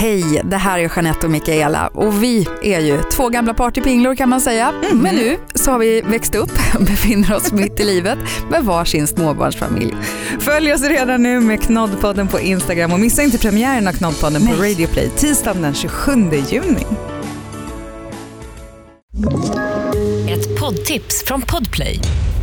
Hej, det här är Jeanette och Mikaela och vi är ju två gamla partypinglor kan man säga. Mm. Men nu så har vi växt upp och befinner oss mitt i livet med varsin småbarnsfamilj. Följ oss redan nu med Knoddpodden på Instagram och missa inte premiären av Knoddpodden på Radio Play tisdagen den 27 juni. Ett poddtips från Podplay.